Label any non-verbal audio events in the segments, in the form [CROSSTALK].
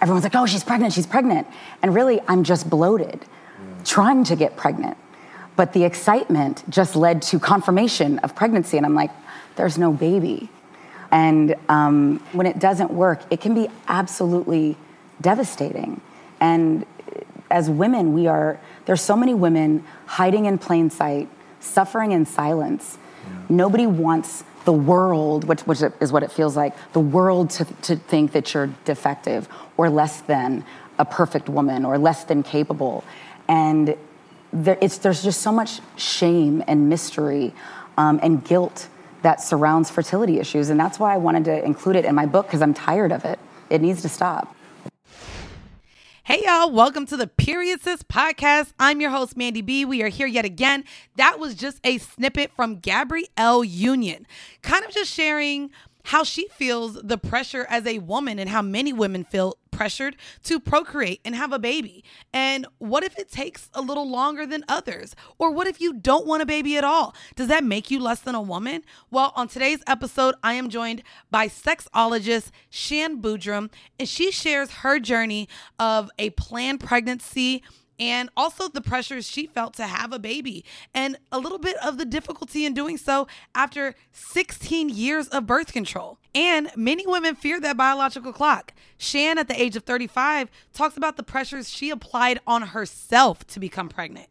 everyone's like, oh, she's pregnant, she's pregnant. And really, I'm just bloated, trying to get pregnant. But the excitement just led to confirmation of pregnancy. And I'm like, there's no baby. And um, when it doesn't work, it can be absolutely devastating. And as women, we are, there's so many women hiding in plain sight, suffering in silence. Yeah. Nobody wants the world, which, which, is what it feels like, the world to, to think that you're defective or less than a perfect woman or less than capable. And there, there's just so much shame and mystery um, and guilt that surrounds fertility issues. And that's why I wanted to include it in my book because I'm tired of it. It needs to stop. Hey, y'all, welcome to the Period Sis podcast. I'm your host, Mandy B. We are here yet again. That was just a snippet from Gabrielle Union, kind of just sharing how she feels the pressure as a woman and how many women feel pressured to procreate and have a baby. And what if it takes a little longer than others? Or what if you don't want a baby at all? Does that make you less than a woman? Well, on today's episode, I am joined by sexologist Shan Boodram, and she shares her journey of a planned pregnancy and also the pressures she felt to have a baby and a little bit of the difficulty in doing so after 16 years of birth control. And many women fear that biological clock. Shan, at the age of 35, talks about the pressures she applied on herself to become pregnant.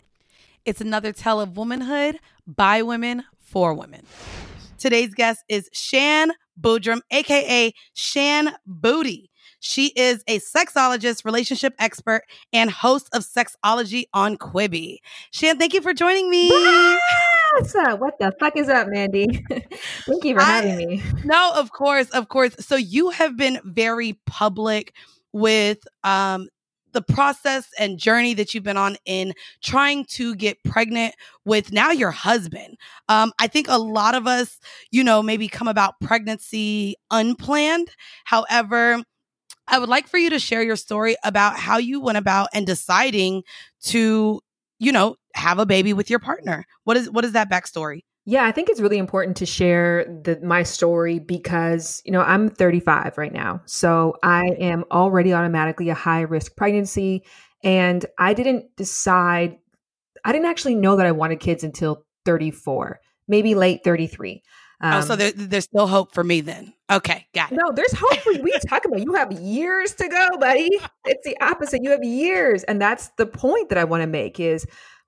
It's another tale of womanhood by women for women. Today's guest is Shan Boodram, aka Shan Booty. She is a sexologist, relationship expert, and host of Sexology on Quibi. Shan, thank you for joining me. What's up? What the fuck is up, Mandy? [LAUGHS] thank you for having I, me. No, of course, of course. So you have been very public with um, the process and journey that you've been on in trying to get pregnant with now your husband. Um, I think a lot of us, you know, maybe come about pregnancy unplanned. However, I would like for you to share your story about how you went about and deciding to, you know, have a baby with your partner. What is what is that backstory? Yeah, I think it's really important to share the, my story because, you know, I'm 35 right now. So I am already automatically a high risk pregnancy. And I didn't decide, I didn't actually know that I wanted kids until 34, maybe late 33. Um, oh, so um, there, there's still hope for me then. Okay, got it. No, there's hope for you. We talk about you have years to go, buddy. It's the opposite. You have years, and that's the point that I want to make. Is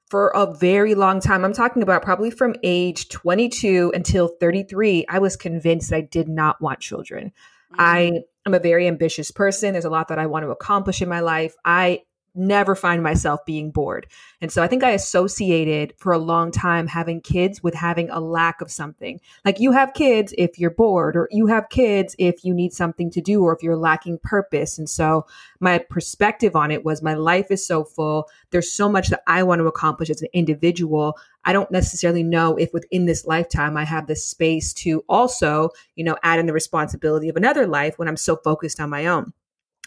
for a very long time. I'm talking about probably from age 22 until 33. I was convinced that I did not want children. Mm-hmm. I am a very ambitious person. There's a lot that I want to accomplish in my life. I never find myself being bored. And so I think I associated for a long time having kids with having a lack of something. Like you have kids if you're bored, or you have kids if you need something to do, or if you're lacking purpose. And so my perspective on it was my life is so full. There's so much that I want to accomplish as an individual. I don't necessarily know if within this lifetime I have the space to also, you know, add in the responsibility of another life when I'm so focused on my own.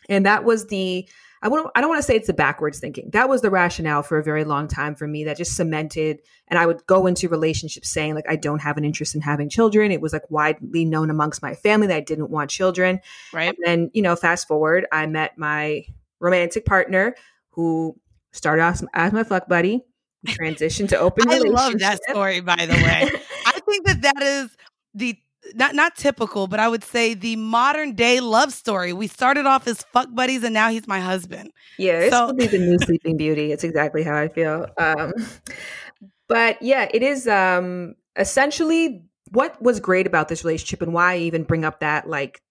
And that was the I want I don't want to say it's the backwards thinking. That was the rationale for a very long time for me that just cemented and I would go into relationships saying like I don't have an interest in having children. It was like widely known amongst my family that I didn't want children. Right. And then, you know, fast forward, I met my romantic partner who started off as my fuck buddy, transitioned to open [LAUGHS] I love that story by the way. [LAUGHS] I think that that is the not not typical, but I would say the modern day love story. We started off as fuck buddies, and now he's my husband. Yeah, it's so- be the new Sleeping Beauty. It's exactly how I feel. Um, but yeah, it is um, essentially what was great about this relationship, and why I even bring up that like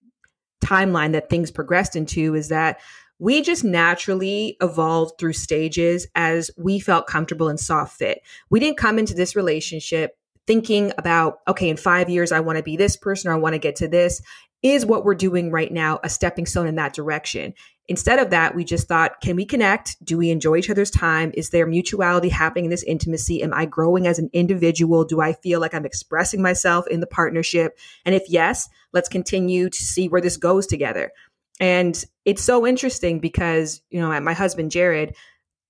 timeline that things progressed into is that we just naturally evolved through stages as we felt comfortable and saw fit. We didn't come into this relationship thinking about, okay, in five years, I want to be this person or I want to get to this. Is what we're doing right now a stepping stone in that direction? Instead of that, we just thought, can we connect? Do we enjoy each other's time? Is there mutuality happening in this intimacy? Am I growing as an individual? Do I feel like I'm expressing myself in the partnership? And if yes, let's continue to see where this goes together. And it's so interesting because, you know, my husband, Jared,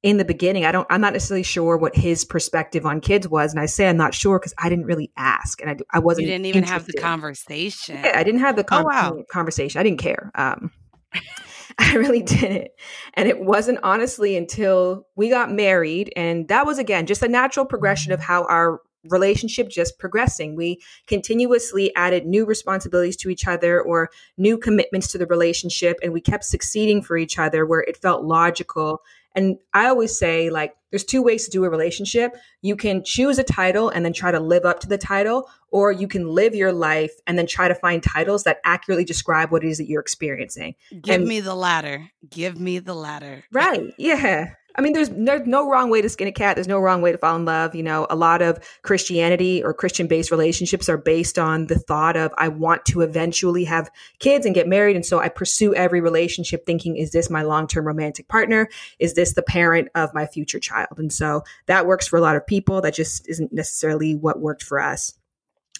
in the beginning, I don't, I'm not necessarily sure what his perspective on kids was. And I say I'm not sure because I didn't really ask and I, I wasn't. You didn't even interested. have the conversation. Yeah, I didn't have the con- oh, wow. conversation. I didn't care. Um, [LAUGHS] I really didn't. And it wasn't honestly until we got married. And that was, again, just a natural progression of how our relationship just progressing. We continuously added new responsibilities to each other or new commitments to the relationship, and we kept succeeding for each other where it felt logical. And I always say, like, there's two ways to do a relationship. You can choose a title and then try to live up to the title, or you can live your life and then try to find titles that accurately describe what it is that you're experiencing. Give and, me the latter. Give me the latter. Right. Yeah. I mean, there's no, no wrong way to skin a cat. There's no wrong way to fall in love. You know, a lot of Christianity or Christian based relationships are based on the thought of, I want to eventually have kids and get married. And so I pursue every relationship thinking, is this my long term romantic partner? Is this the parent of my future child? And so that works for a lot of people. That just isn't necessarily what worked for us.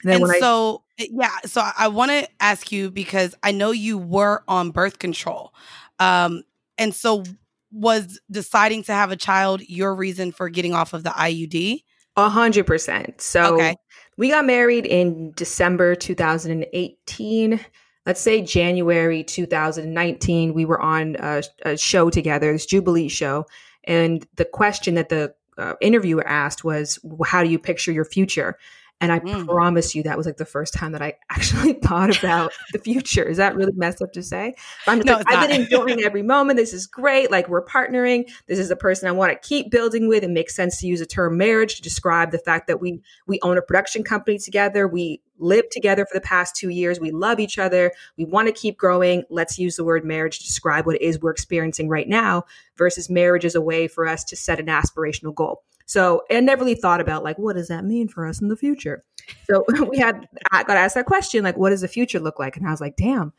And, and so, I- yeah, so I want to ask you because I know you were on birth control. Um, and so was deciding to have a child your reason for getting off of the IUD? A hundred percent. So okay. we got married in December 2018. Let's say January 2019, we were on a, a show together, this Jubilee show. And the question that the uh, interviewer asked was, How do you picture your future? And I mm. promise you, that was like the first time that I [LAUGHS] actually thought about the future. Is that really messed up to say? But I'm no, like, I've been enjoying [LAUGHS] every moment. This is great. Like we're partnering. This is a person I want to keep building with. It makes sense to use the term marriage to describe the fact that we we own a production company together. We live together for the past two years. We love each other. We want to keep growing. Let's use the word marriage to describe what it is we're experiencing right now versus marriage as a way for us to set an aspirational goal. So I never really thought about like, what does that mean for us in the future? So [LAUGHS] we had, I got asked that question, like, what does the future look like? And I was like, damn.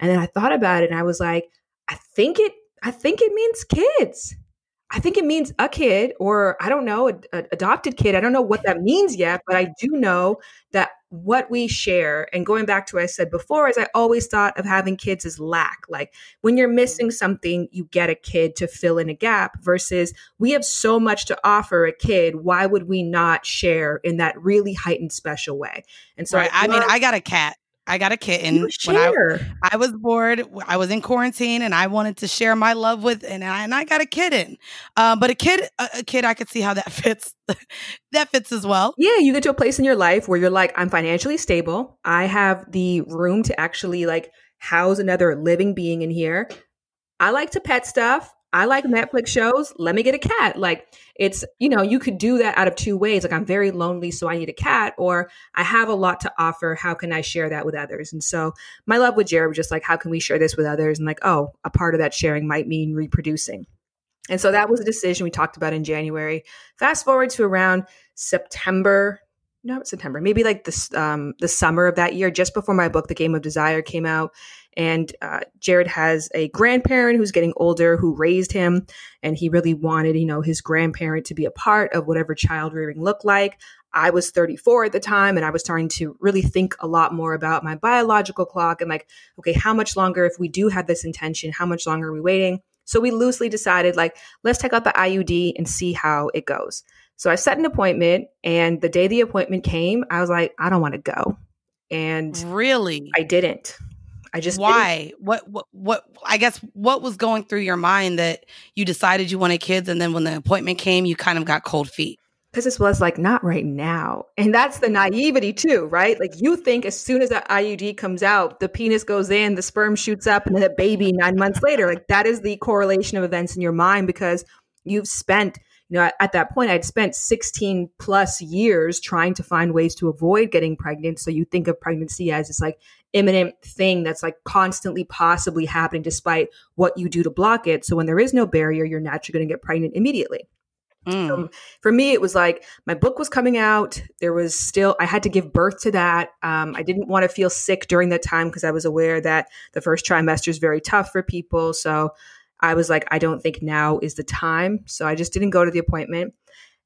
And then I thought about it and I was like, I think it, I think it means kids. I think it means a kid, or I don't know, an adopted kid. I don't know what that means yet, but I do know that what we share, and going back to what I said before, is I always thought of having kids as lack. Like when you're mm-hmm. missing something, you get a kid to fill in a gap, versus we have so much to offer a kid. Why would we not share in that really heightened, special way? And so right. I, I mean, I got a cat. I got a kitten when I, I was bored. I was in quarantine and I wanted to share my love with, and I, and I got a kitten. Um, but a kid, a, a, kid, I could see how that [LAUGHS] fits. that fits as well. Yeah, you get to a place in your life where you're like, I'm financially stable. I have the room to actually like house another living being in here. I like to pet stuff. I like Netflix shows. Let me get a cat. Like it's, you know, you could do that out of two ways. Like I'm very lonely, so I need a cat, or I have a lot to offer. How can I share that with others? And so my love with Jared was just like, how can we share this with others? And like, oh, a part of that sharing might mean reproducing. And so that was a decision we talked about in January. Fast forward to around September not September, maybe like the um, the summer of that year, just before my book, The Game of Desire, came out. And uh, Jared has a grandparent who's getting older who raised him, and he really wanted, you know, his grandparent to be a part of whatever child rearing looked like. I was 34 at the time, and I was starting to really think a lot more about my biological clock and like, okay, how much longer, if we do have this intention, how much longer are we waiting? So we loosely decided, like, let's take out the IUD and see how it goes. So I set an appointment, and the day the appointment came, I was like, I don't want to go. And really, I didn't. I just why? What what what I guess what was going through your mind that you decided you wanted kids and then when the appointment came you kind of got cold feet? Because this was like not right now. And that's the mm. naivety too, right? Like you think as soon as that IUD comes out, the penis goes in, the sperm shoots up, and then a baby nine months later. Like that is the correlation of events in your mind because you've spent you know, at, that point, I'd spent 16 plus years trying to find ways to avoid getting pregnant. So you think of pregnancy as this like imminent thing that's like constantly possibly happening despite what you do to block it. So when there is no barrier, you're naturally going to get pregnant immediately. Mm. Um, for me, it was like my book was coming out. There was still, I had to give birth to that. Um, I didn't want to feel sick during that time because I was aware that the first trimester is very tough for people. So I was like, I don't think now is the time. So I just didn't go to the appointment.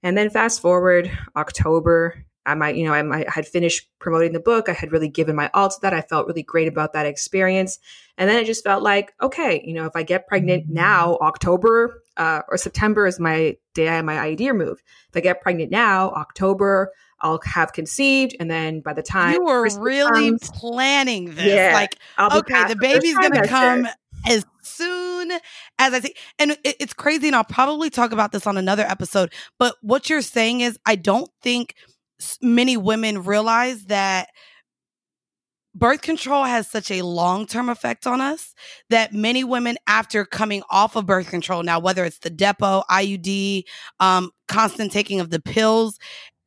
And then fast forward October, I might, you know, I, might, I had finished promoting the book. I had really given my all to that. I felt really great about that experience. And then it just felt like, okay, you know, if I get pregnant now, October uh, or September is my day I have my IUD removed. If I get pregnant now, October, I'll have conceived, and then by the time you were Christmas really comes, planning this, yeah, like, okay, the baby's gonna come as soon as I see, and it, it's crazy, and I'll probably talk about this on another episode. But what you're saying is, I don't think many women realize that birth control has such a long term effect on us that many women, after coming off of birth control, now whether it's the Depo, IUD, um, constant taking of the pills,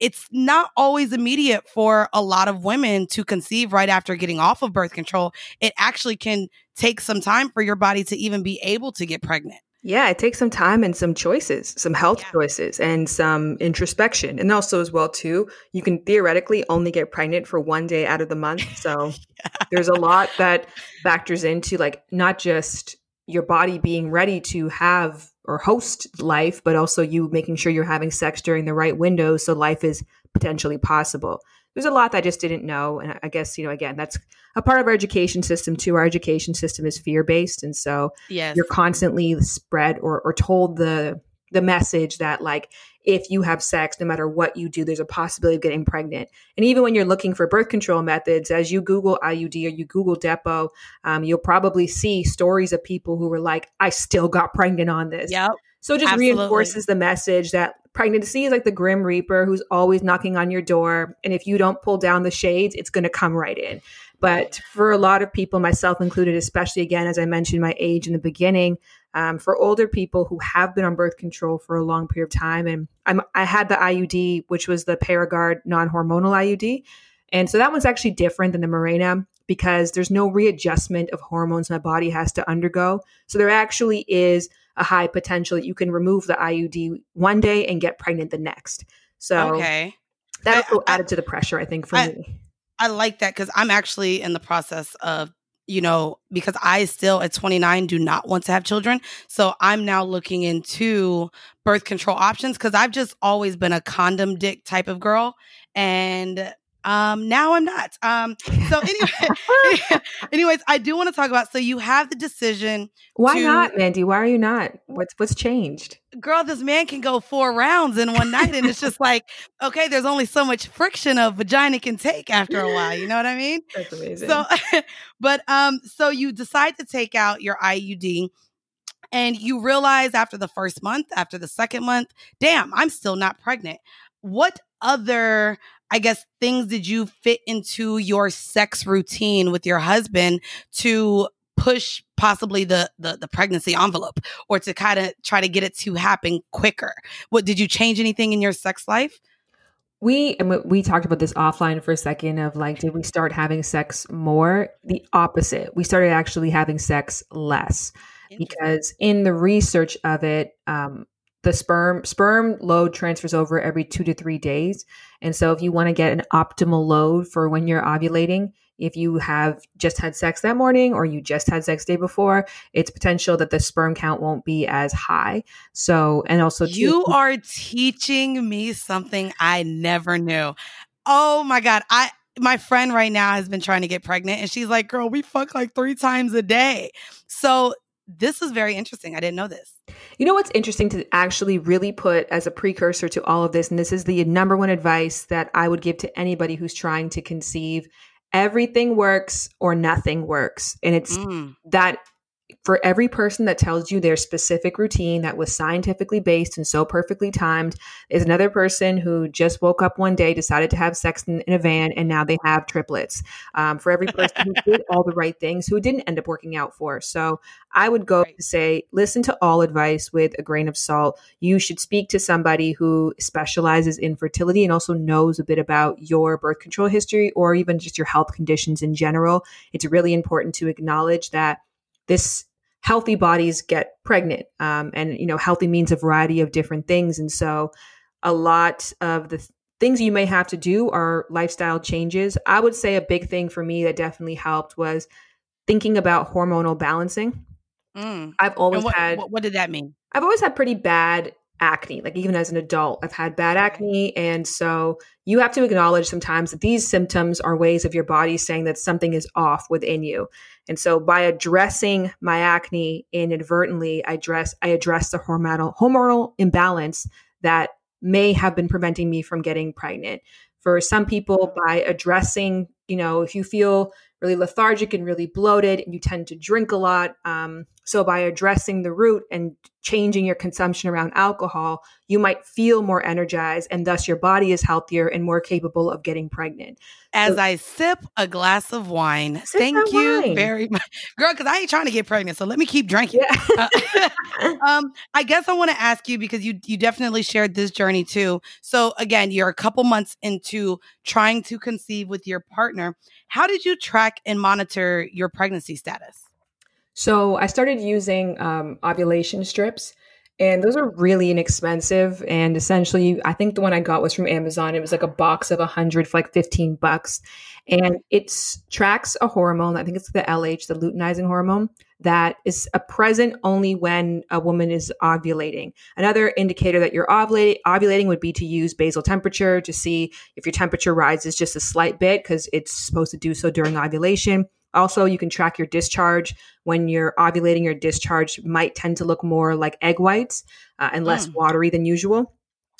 it's not always immediate for a lot of women to conceive right after getting off of birth control. It actually can take some time for your body to even be able to get pregnant. Yeah, it takes some time and some choices, some health yeah. choices and some introspection. And also as well too, you can theoretically only get pregnant for one day out of the month. [LAUGHS] So yeah. there's a lot that factors into like not just your body being ready to have or host life, but also you making sure you're having sex during the right window so life is potentially possible. There's a lot that I just didn't know. And I guess, you know, again, that's a part of our education system too. Our education system is fear based. And so yes. you're constantly spread or, or told the the message that like if you have sex, no matter what you do, there's a possibility of getting pregnant. And even when you're looking for birth control methods, as you Google IUD or you Google Depo, um, you'll probably see stories of people who were like, I still got pregnant on this. Yep. So it just Absolutely. reinforces the message that pregnancy is like the grim reaper who's always knocking on your door. And if you don't pull down the shades, it's going to come right in. But for a lot of people, myself included, especially again, as I mentioned, my age in the beginning, um, for older people who have been on birth control for a long period of time. And I'm, I had the IUD, which was the Paragard non hormonal IUD. And so that one's actually different than the Mirena because there's no readjustment of hormones my body has to undergo. So there actually is a high potential that you can remove the IUD one day and get pregnant the next. So okay. that also added to the pressure, I think, for I, me. I like that because I'm actually in the process of you know, because I still at 29 do not want to have children. So I'm now looking into birth control options because I've just always been a condom dick type of girl. And um, now I'm not. Um, so anyway, [LAUGHS] anyways, I do want to talk about. So you have the decision. Why to, not, Mandy? Why are you not? What's what's changed? Girl, this man can go four rounds in one night, and it's just like, okay, there's only so much friction a vagina can take after a while. You know what I mean? [LAUGHS] That's amazing. So, [LAUGHS] but um, so you decide to take out your IUD. And you realize after the first month, after the second month, damn, I'm still not pregnant. What other I guess, things did you fit into your sex routine with your husband to push possibly the, the, the pregnancy envelope or to kind of try to get it to happen quicker? What did you change anything in your sex life? We we talked about this offline for a second of like did we start having sex more? The opposite. We started actually having sex less because in the research of it, um, the sperm sperm load transfers over every two to three days. And so if you want to get an optimal load for when you're ovulating, if you have just had sex that morning or you just had sex day before, it's potential that the sperm count won't be as high. So, and also you too- are teaching me something I never knew. Oh my God. I, my friend right now has been trying to get pregnant and she's like, girl, we fuck like three times a day. So this is very interesting. I didn't know this. You know what's interesting to actually really put as a precursor to all of this, and this is the number one advice that I would give to anybody who's trying to conceive everything works or nothing works. And it's mm. that for every person that tells you their specific routine that was scientifically based and so perfectly timed is another person who just woke up one day decided to have sex in, in a van and now they have triplets. Um, for every [LAUGHS] person who did all the right things who didn't end up working out for. So i would go right. to say listen to all advice with a grain of salt. You should speak to somebody who specializes in fertility and also knows a bit about your birth control history or even just your health conditions in general. It's really important to acknowledge that this healthy bodies get pregnant um, and you know healthy means a variety of different things. And so a lot of the th- things you may have to do are lifestyle changes. I would say a big thing for me that definitely helped was thinking about hormonal balancing. Mm. i've always what, had what did that mean? I've always had pretty bad acne like even as an adult i've had bad acne. And so you have to acknowledge sometimes that these symptoms are ways of your body saying that something is off within you and so by addressing my acne inadvertently, I address I address the hormonal hormonal imbalance that may have been preventing me from getting pregnant. For some people, by addressing, you know, if you feel really lethargic and really bloated, and you tend to drink a lot. Um, so, by addressing the root and changing your consumption around alcohol, you might feel more energized, and thus your body is healthier and more capable of getting pregnant. As so, I sip a glass of wine, thank you wine. very much, girl. Because I ain't trying to get pregnant, so let me keep drinking. Yeah. uh, [LAUGHS] [LAUGHS] um, I guess I want to ask you because you you definitely shared this journey too. So again, you're a couple months into trying to conceive with your partner. How did you track and monitor your pregnancy status? So I started using um, ovulation strips, and those are really inexpensive. And essentially, I think the one I got was from Amazon. It was like a box of a hundred for like fifteen bucks, and it tracks a hormone. I think it's the LH, the luteinizing hormone, that is a present only when a woman is ovulating. Another indicator that you're ovulating would be to use basal temperature to see if your temperature rises just a slight bit because it's supposed to do so during ovulation. Also, you can track your discharge. When you're ovulating, your discharge might tend to look more like egg whites uh, and less mm. watery than usual.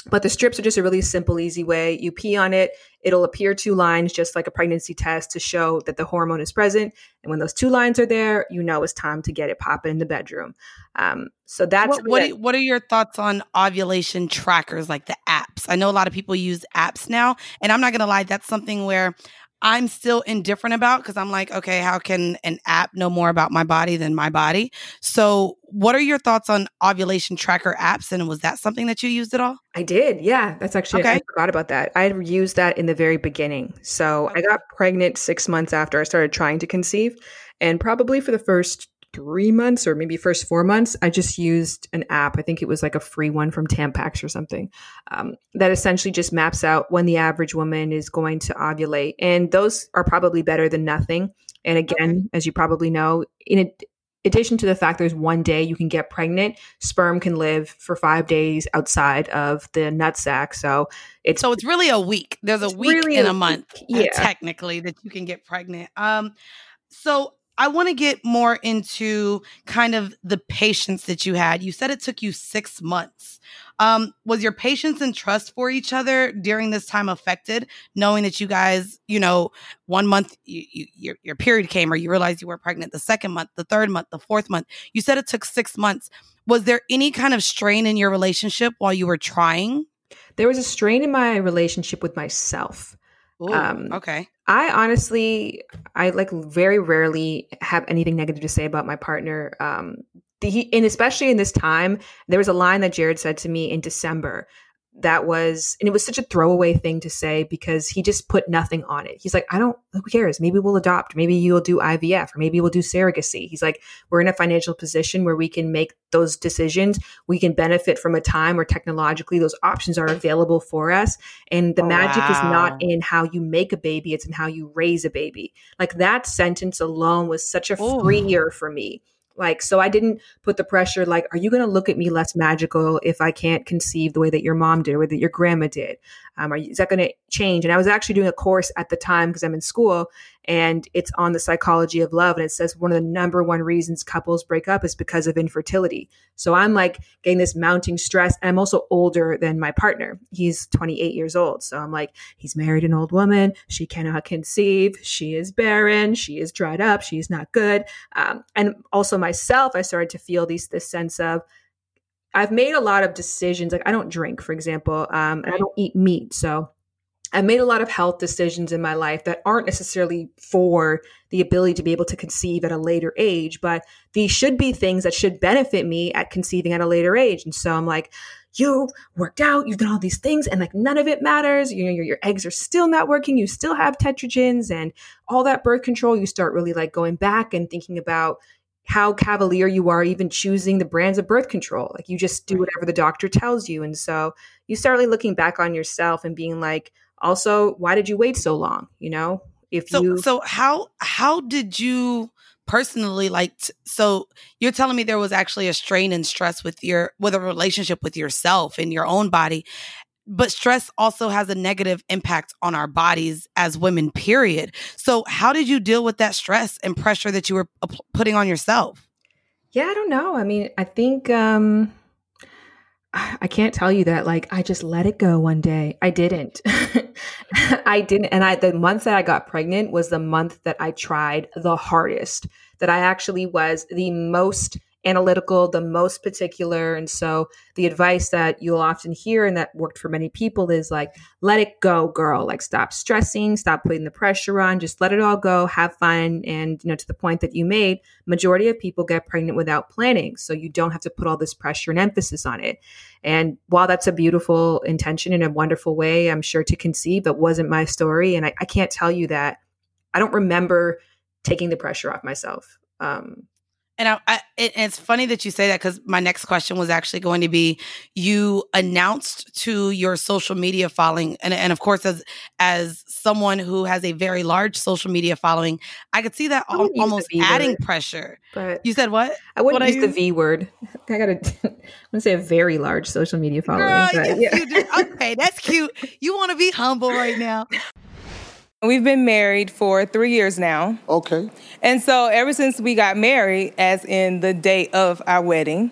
But the strips are just a really simple, easy way. You pee on it, it'll appear two lines, just like a pregnancy test, to show that the hormone is present. And when those two lines are there, you know it's time to get it popping in the bedroom. Um, so that's what. What, what are your thoughts on ovulation trackers, like the apps? I know a lot of people use apps now, and I'm not gonna lie, that's something where I'm still indifferent about because I'm like, okay, how can an app know more about my body than my body? So, what are your thoughts on ovulation tracker apps? And was that something that you used at all? I did. Yeah. That's actually, okay. I forgot about that. I used that in the very beginning. So, okay. I got pregnant six months after I started trying to conceive. And probably for the first three months or maybe first four months, I just used an app. I think it was like a free one from Tampax or something um, that essentially just maps out when the average woman is going to ovulate. And those are probably better than nothing. And again, as you probably know, in addition to the fact there's one day you can get pregnant, sperm can live for five days outside of the nutsack. So it's so it's really a week. There's a week really in a, a month, yeah. technically, that you can get pregnant. Um, so I want to get more into kind of the patience that you had. You said it took you six months. Um, was your patience and trust for each other during this time affected, knowing that you guys, you know, one month you, you, your, your period came or you realized you were pregnant, the second month, the third month, the fourth month? You said it took six months. Was there any kind of strain in your relationship while you were trying? There was a strain in my relationship with myself. Ooh, um, okay. I honestly, I like very rarely have anything negative to say about my partner. Um, the, he, and especially in this time, there was a line that Jared said to me in December that was and it was such a throwaway thing to say because he just put nothing on it. He's like i don't who cares? Maybe we'll adopt. Maybe you'll do ivf or maybe we'll do surrogacy. He's like we're in a financial position where we can make those decisions. We can benefit from a time where technologically those options are available for us. And the oh, magic wow. is not in how you make a baby. It's in how you raise a baby. Like that sentence alone was such a Ooh. freer for me like, so I didn't put the pressure, like, are you going to look at me less magical if I can't conceive the way that your mom did or that your grandma did? Um, you, is that going to change? And I was actually doing a course at the time because I'm in school and it's on the psychology of love. And it says one of the number one reasons couples break up is because of infertility. So I'm like getting this mounting stress. And I'm also older than my partner. He's 28 years old. So I'm like, he's married an old woman. She cannot conceive. She is barren. She is dried up. She's not good. Um, and also myself, I started to feel these, this sense of, I've made a lot of decisions. Like I don't drink, for example. Um, I don't eat meat. So I've made a lot of health decisions in my life that aren't necessarily for the ability to be able to conceive at a later age, but these should be things that should benefit me at conceiving at a later age. And so I'm like, you worked out, you've done all these things, and like none of it matters. You know, your, your eggs are still not working. You still have tetragens and all that birth control. You start really like going back and thinking about, how cavalier you are even choosing the brands of birth control. Like you just do whatever the doctor tells you. And so you start really looking back on yourself and being like, also, why did you wait so long? You know, if so, you so how how did you personally like t- so you're telling me there was actually a strain and stress with your with a relationship with yourself and your own body but stress also has a negative impact on our bodies as women period. So how did you deal with that stress and pressure that you were putting on yourself? Yeah i don't know. I mean i think um I can't tell you that like I just let it go one day. I didn't. [LAUGHS] I didn't and I the month that I got pregnant was the month that I tried the hardest. That I actually was the most analytical, the most particular. And so the advice that you'll often hear and that worked for many people is like, let it go, girl. Like stop stressing, stop putting the pressure on, just let it all go, have fun. And, you know, to the point that you made, majority of people get pregnant without planning. So you don't have to put all this pressure and emphasis on it. And while that's a beautiful intention and a wonderful way, I'm sure to conceive, it wasn't my story. And I, I can't tell you that I don't remember taking the pressure off myself. Um, and I, I it, it's funny that you say that because my next question was actually going to be: you announced to your social media following, and and of course, as as someone who has a very large social media following, I could see that al- almost adding pressure. But you said what? I wouldn't what use the V word. [LAUGHS] I gotta. [LAUGHS] I'm gonna say a very large social media following. Girl, yes, yeah. Okay, that's cute. You want to be humble right now. [LAUGHS] We've been married for three years now. Okay. And so ever since we got married, as in the day of our wedding,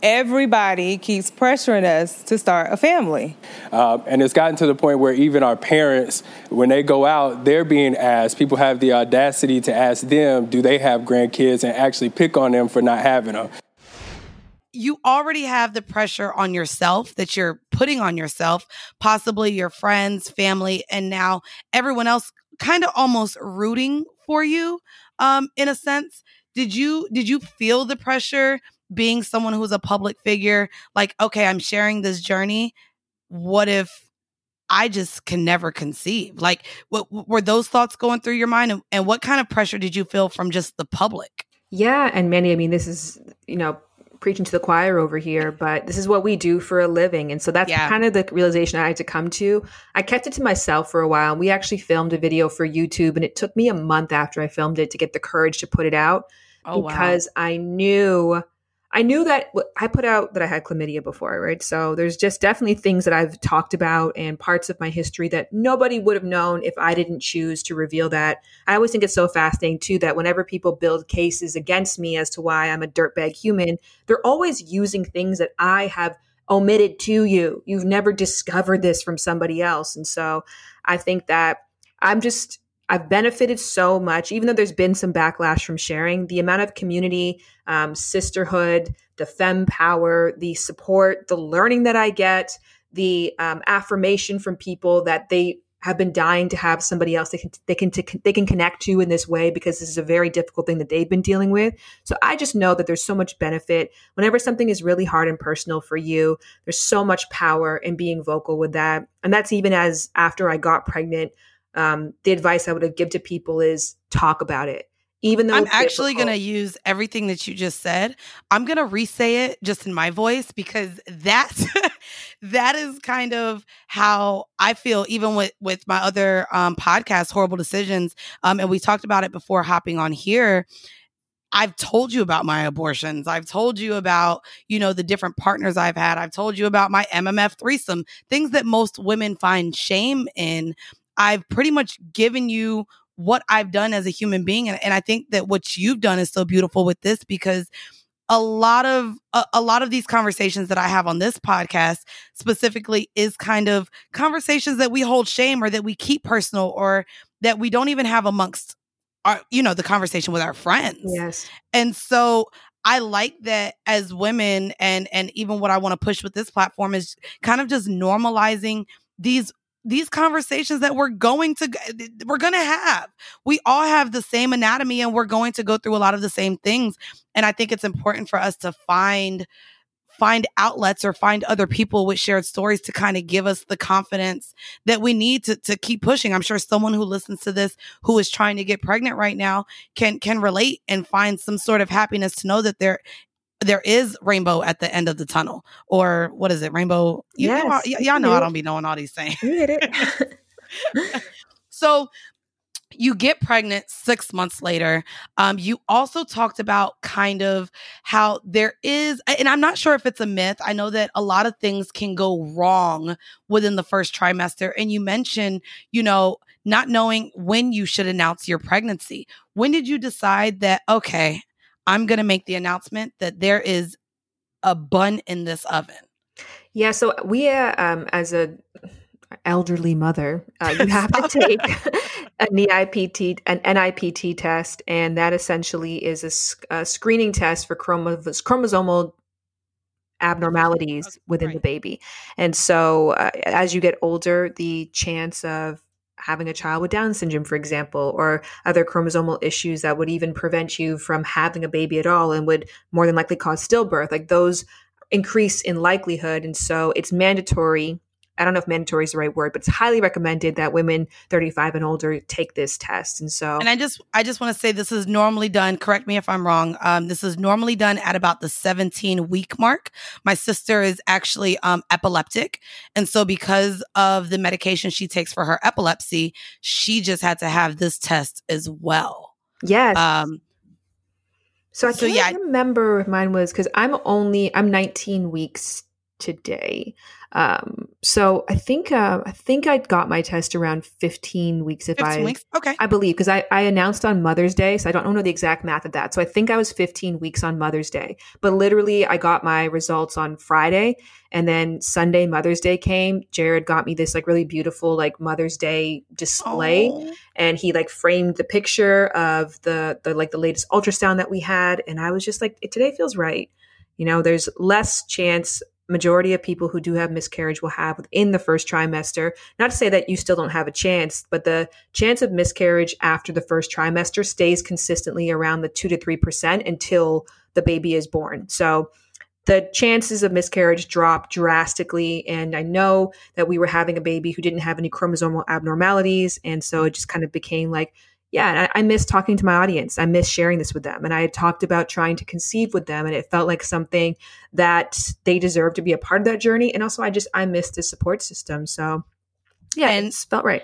everybody keeps pressuring us to start a family. Uh, and it's gotten to the point where even our parents, when they go out, they're being asked, people have the audacity to ask them, do they have grandkids, and actually pick on them for not having them you already have the pressure on yourself that you're putting on yourself, possibly your friends, family, and now everyone else kind of almost rooting for you um in a sense. Did you did you feel the pressure being someone who's a public figure like okay, I'm sharing this journey. What if I just can never conceive? Like what were those thoughts going through your mind and, and what kind of pressure did you feel from just the public? Yeah, and many I mean, this is, you know, preaching to the choir over here, but this is what we do for a living. And so that's yeah. kind of the realization I had to come to. I kept it to myself for a while. We actually filmed a video for YouTube, and it took me a month after I filmed it to get the courage to put it out oh, because wow. I knew I knew that I put out that I had chlamydia before, right? So there's just definitely things that I've talked about and parts of my history that nobody would have known if I didn't choose to reveal that. I always think it's so fascinating too that whenever people build cases against me as to why I'm a dirtbag human, they're always using things that I have omitted to you. You've never discovered this from somebody else. And so I think that I'm just I've benefited so much, even though there's been some backlash from sharing. The amount of community, um, sisterhood, the fem power, the support, the learning that I get, the um, affirmation from people that they have been dying to have somebody else they can they can they can connect to in this way because this is a very difficult thing that they've been dealing with. So I just know that there's so much benefit whenever something is really hard and personal for you. There's so much power in being vocal with that, and that's even as after I got pregnant um, the advice I would have give to people is talk about it. Even though I'm actually going to use everything that you just said. I'm going to re-say it just in my voice because that's [LAUGHS] that is kind of how I feel. Even with with my other um, podcast, horrible decisions, um, and we talked about it before hopping on here. I've told you about my abortions. I've told you about, you know, the different partners I've had. I've told you about my MMF threesome, things that most women find shame in. I've pretty much given you what I've done as a human being. And, and I think that what you've done is so beautiful with this because a lot of a, a, lot of these conversations that I have on this podcast specifically is kind of conversations that we hold shame or that we keep personal or that we don't even have amongst our you know the conversation with our friends. Yes. And so I like that as women and and even what I want to push with this platform is kind of just normalizing these these conversations that we're going to we're going to have. We all have the same anatomy and we're going to go through a lot of the same things and i think it's important for us to find find outlets or find other people with shared stories to kind of give us the confidence that we need to, to keep pushing. I'm sure someone who listens to this who is trying to get pregnant right now can can relate and find some sort of happiness to know that there there is rainbow at the end of the tunnel, or what is it? Rainbow. You yes. know, y- y'all know I don't be knowing all these things. You get it. [LAUGHS] so you get pregnant six months later. Um, you also talked about kind of how there is, and I'm not sure if it's a myth. I know that a lot of things can go wrong within the first trimester. And you mentioned, you know, not knowing when you should announce your pregnancy. When did you decide that, okay, I'm going to make the announcement that there is a bun in this oven. Yeah, so we, uh, um, as a elderly mother, uh, you [LAUGHS] have to take a NIPT, [LAUGHS] an NIPT test, and that essentially is a, a screening test for chromosomal chromosomal abnormalities within right. the baby. And so, uh, as you get older, the chance of having a child with Down syndrome, for example, or other chromosomal issues that would even prevent you from having a baby at all and would more than likely cause stillbirth, like those increase in likelihood. And so it's mandatory I don't know if mandatory is the right word, but it's highly recommended that women 35 and older take this test. And so, and I just, I just want to say this is normally done. Correct me if I'm wrong. Um, this is normally done at about the 17 week mark. My sister is actually um, epileptic, and so because of the medication she takes for her epilepsy, she just had to have this test as well. Yes. Um, so I can't yeah. remember if mine was because I'm only I'm 19 weeks today. Um, so I think uh, I think I got my test around 15 weeks if 15 I weeks? okay. I believe because I, I announced on Mother's Day so I don't know the exact math of that. So I think I was 15 weeks on Mother's Day. But literally I got my results on Friday and then Sunday Mother's Day came. Jared got me this like really beautiful like Mother's Day display Aww. and he like framed the picture of the the like the latest ultrasound that we had and I was just like today feels right. You know there's less chance majority of people who do have miscarriage will have within the first trimester. Not to say that you still don't have a chance, but the chance of miscarriage after the first trimester stays consistently around the 2 to 3% until the baby is born. So the chances of miscarriage drop drastically. And I know that we were having a baby who didn't have any chromosomal abnormalities. And so it just kind of became like, yeah, I, I miss talking to my audience. I miss sharing this with them. And I had talked about trying to conceive with them, and it felt like something that they deserve to be a part of that journey. And also, I just I missed the support system. So, yeah, and, it felt right.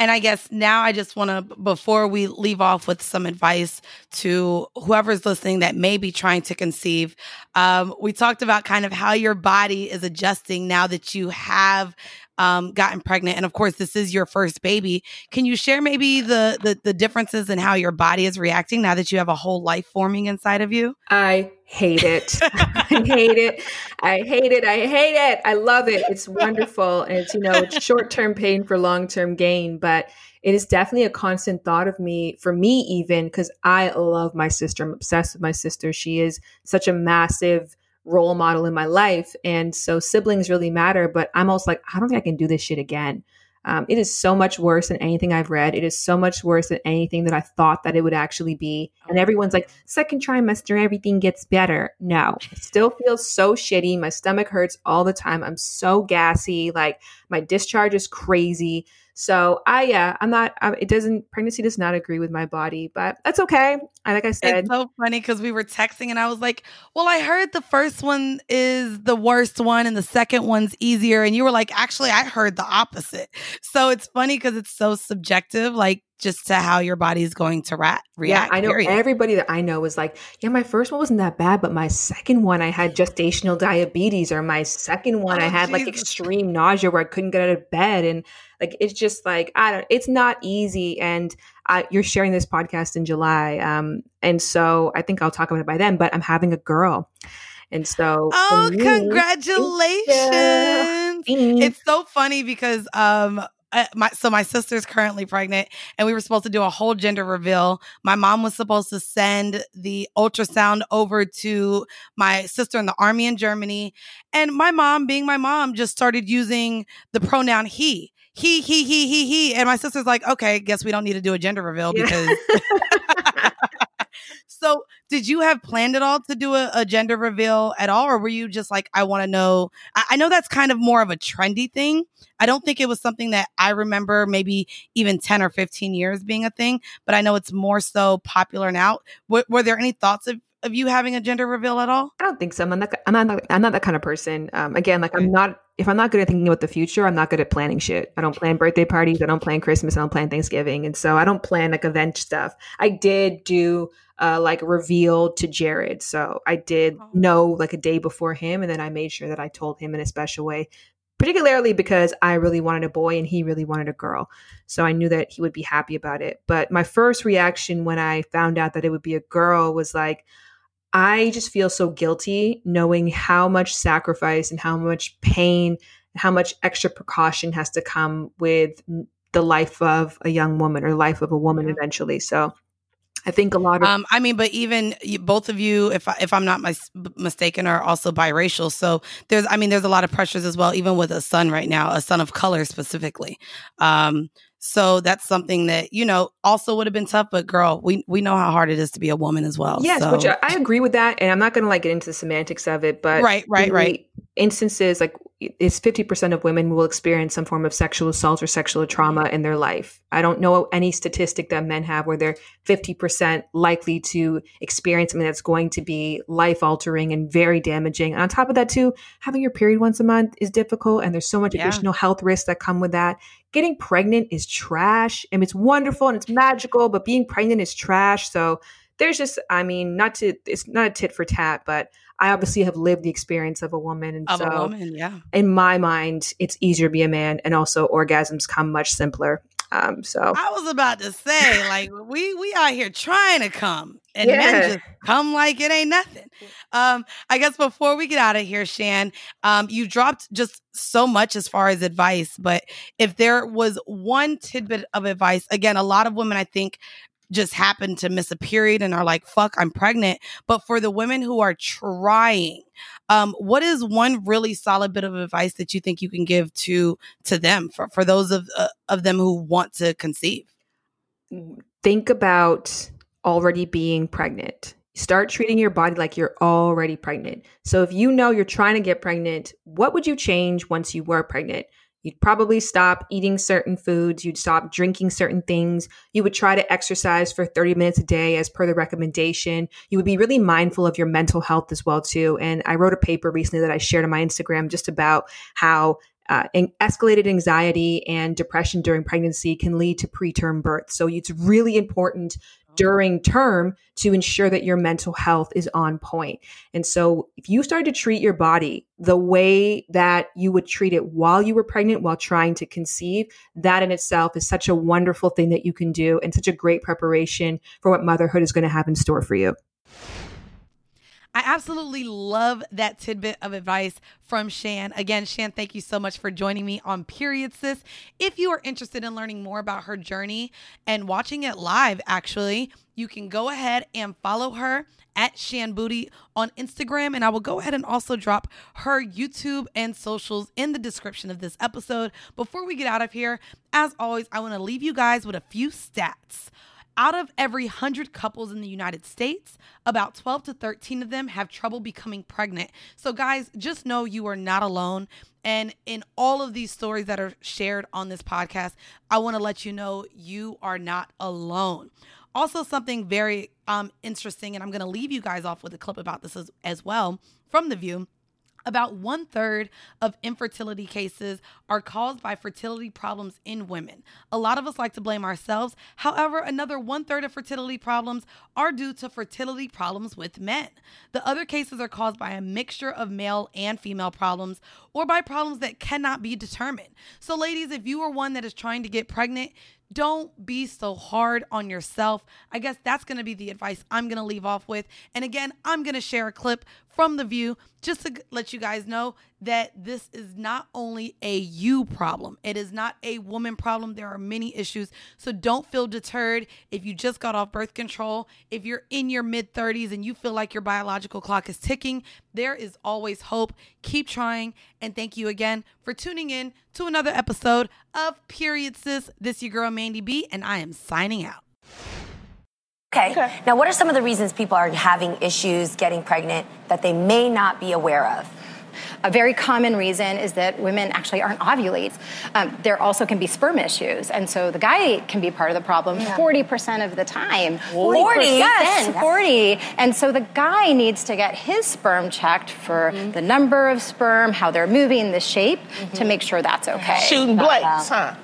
And I guess now I just want to, before we leave off with some advice to whoever's listening that may be trying to conceive, um, we talked about kind of how your body is adjusting now that you have um, gotten pregnant, and of course, this is your first baby. Can you share maybe the, the the differences in how your body is reacting now that you have a whole life forming inside of you? I hate it. [LAUGHS] I hate it. I hate it. I hate it. I love it. It's wonderful, and it's you know it's short term pain for long term gain, but it is definitely a constant thought of me for me even because i love my sister i'm obsessed with my sister she is such a massive role model in my life. And so siblings really matter, but I'm also like, I don't think I can do this shit again. Um, it is so much worse than anything I've read. It is so much worse than anything that I thought that it would actually be. And everyone's like, second trimester, everything gets better. No, it still feels so shitty. My stomach hurts all the time. I'm so gassy. Like my discharge is crazy. So I, yeah, I'm not, I, it doesn't, pregnancy does not agree with my body, but that's okay. I, like I said. It's so funny because we were texting and I was like, well, I heard the first one is the worst one and the second one's easier. And you were like, actually, I heard the opposite. So it's funny because it's so subjective. Like, just to how your body is going to rat, react. Yeah, I know period. everybody that I know was like, yeah, my first one wasn't that bad, but my second one, I had gestational diabetes, or my second one, oh, I had Jesus. like extreme nausea where I couldn't get out of bed. And like, it's just like, I don't, it's not easy. And I, you're sharing this podcast in July. Um, and so I think I'll talk about it by then, but I'm having a girl. And so, oh, me, congratulations! It's so funny because um, uh, my so my sister's currently pregnant and we were supposed to do a whole gender reveal. My mom was supposed to send the ultrasound over to my sister in the army in germany. And my mom being my mom just started using the pronoun he. He he he he he. And my sister's like okay guess we don't need to do a gender reveal yeah. So, did you have planned at all to do a, a gender reveal at all, or were you just like, I want to know? I, I, know that's kind of more of a trendy thing. I don't think it was something that I remember maybe even 10 or 15 years being a thing, but I know it's more so popular now. W- were there any thoughts of, of you having a gender reveal at all? I don't think so. I'm not. I'm not. I'm not that kind of person. Um, again, like I'm not. If I'm not good at thinking about the future, I'm not good at planning shit. I don't plan birthday parties. I don't plan Christmas. I don't plan Thanksgiving, and so I don't plan like event stuff. I did do uh, like revealed to Jared. So I did oh. know like a day before him, and then I made sure that I told him in a special way, particularly because I really wanted a boy and he really wanted a girl. So I knew that he would be happy about it. But my first reaction when I found out that it would be a girl was like, I just feel so guilty knowing how much sacrifice and how much pain and how much extra precaution has to come with the life of a young woman or life of a woman eventually. So I think a lot of. Um, I mean, but even you, both of you, if I, if I'm not mis- mistaken, are also biracial. So there's, I mean, there's a lot of pressures as well, even with a son right now, a son of color specifically. Um, so that's something that you know also would have been tough. But girl, we we know how hard it is to be a woman as well. Yes, so. which I, I agree with that, and I'm not going to like get into the semantics of it, but right, right, right. Instances like is 50% of women will experience some form of sexual assault or sexual trauma in their life. I don't know any statistic that men have where they're 50% likely to experience something that's going to be life altering and very damaging. And on top of that, too, having your period once a month is difficult, and there's so much yeah. additional health risks that come with that. Getting pregnant is trash, and it's wonderful and it's magical, but being pregnant is trash. So there's just, I mean, not to, it's not a tit for tat, but I obviously have lived the experience of a woman. And of so, a woman, yeah. In my mind, it's easier to be a man, and also orgasms come much simpler. Um, so I was about to say, [LAUGHS] like, we we out here trying to come, and yeah. men just come like it ain't nothing. Um, I guess before we get out of here, Shan, um, you dropped just so much as far as advice, but if there was one tidbit of advice, again, a lot of women, I think, just happen to miss a period and are like, fuck, I'm pregnant. But for the women who are trying, um, what is one really solid bit of advice that you think you can give to to them for, for those of uh, of them who want to conceive? Think about already being pregnant. Start treating your body like you're already pregnant. So if you know you're trying to get pregnant, what would you change once you were pregnant? You'd probably stop eating certain foods. You'd stop drinking certain things. You would try to exercise for 30 minutes a day as per the recommendation. You would be really mindful of your mental health as well, too. And I wrote a paper recently that I shared on my Instagram just about how uh, escalated anxiety and depression during pregnancy can lead to preterm birth. So it's really important Oh. during term to ensure that your mental health is on point. And so if you start to treat your body the way that you would treat it while you were pregnant, while trying to conceive, that in itself is such a wonderful thing that you can do and such a great preparation for what motherhood is going to have in store for you. I absolutely love that tidbit of advice from Shan. Again, Shan, thank you so much for joining me on Period Sis. If you are interested in learning more about her journey and watching it live, actually, you can go ahead and follow her at Shan Boody on Instagram. And I will go ahead and also drop her YouTube and socials in the description of this episode. Before we get out of here, as always, I want to leave you guys with a few stats. Out of every 100 couples in the United States, about 12 to 13 of them have trouble becoming pregnant. So, guys, just know you are not alone. And in all of these stories that are shared on this podcast, I want to let you know you are not alone. Also, something very um, interesting, and I'm going to leave you guys off with a clip about this as, as well from The View about one third of infertility cases are caused by fertility problems in women. A lot of us like to blame ourselves. However, another one third of fertility problems are due to fertility problems with men. The other cases are caused by a mixture of male and female problems or by problems that cannot be determined. So, ladies, if you are one that is trying to get pregnant, don't be so hard on yourself. I guess that's going to be the advice I'm going to leave off with. And again, I'm going to share a clip from The View just to let you guys know that this is not only a you problem, it is not a woman problem. There are many issues. So don't feel deterred if you just got off birth control. If you're in your mid 30s and you feel like your biological clock is ticking, there is always hope. Keep trying. And thank you again for tuning in to another episode of Period Sis. This your girl Mandy B, and I am signing out. Okay. okay. Now, what are some of the reasons people are having issues getting pregnant that they may not be aware of? A very common reason is that women actually aren't ovulates. Um, there also can be sperm issues, and so the guy can be part of the problem yeah. 40% of the time. 40? 40 yes, 40. And so the guy needs to get his sperm checked for mm-hmm. the number of sperm, how they're moving, the shape, mm-hmm. to make sure that's okay. Shooting blanks, huh?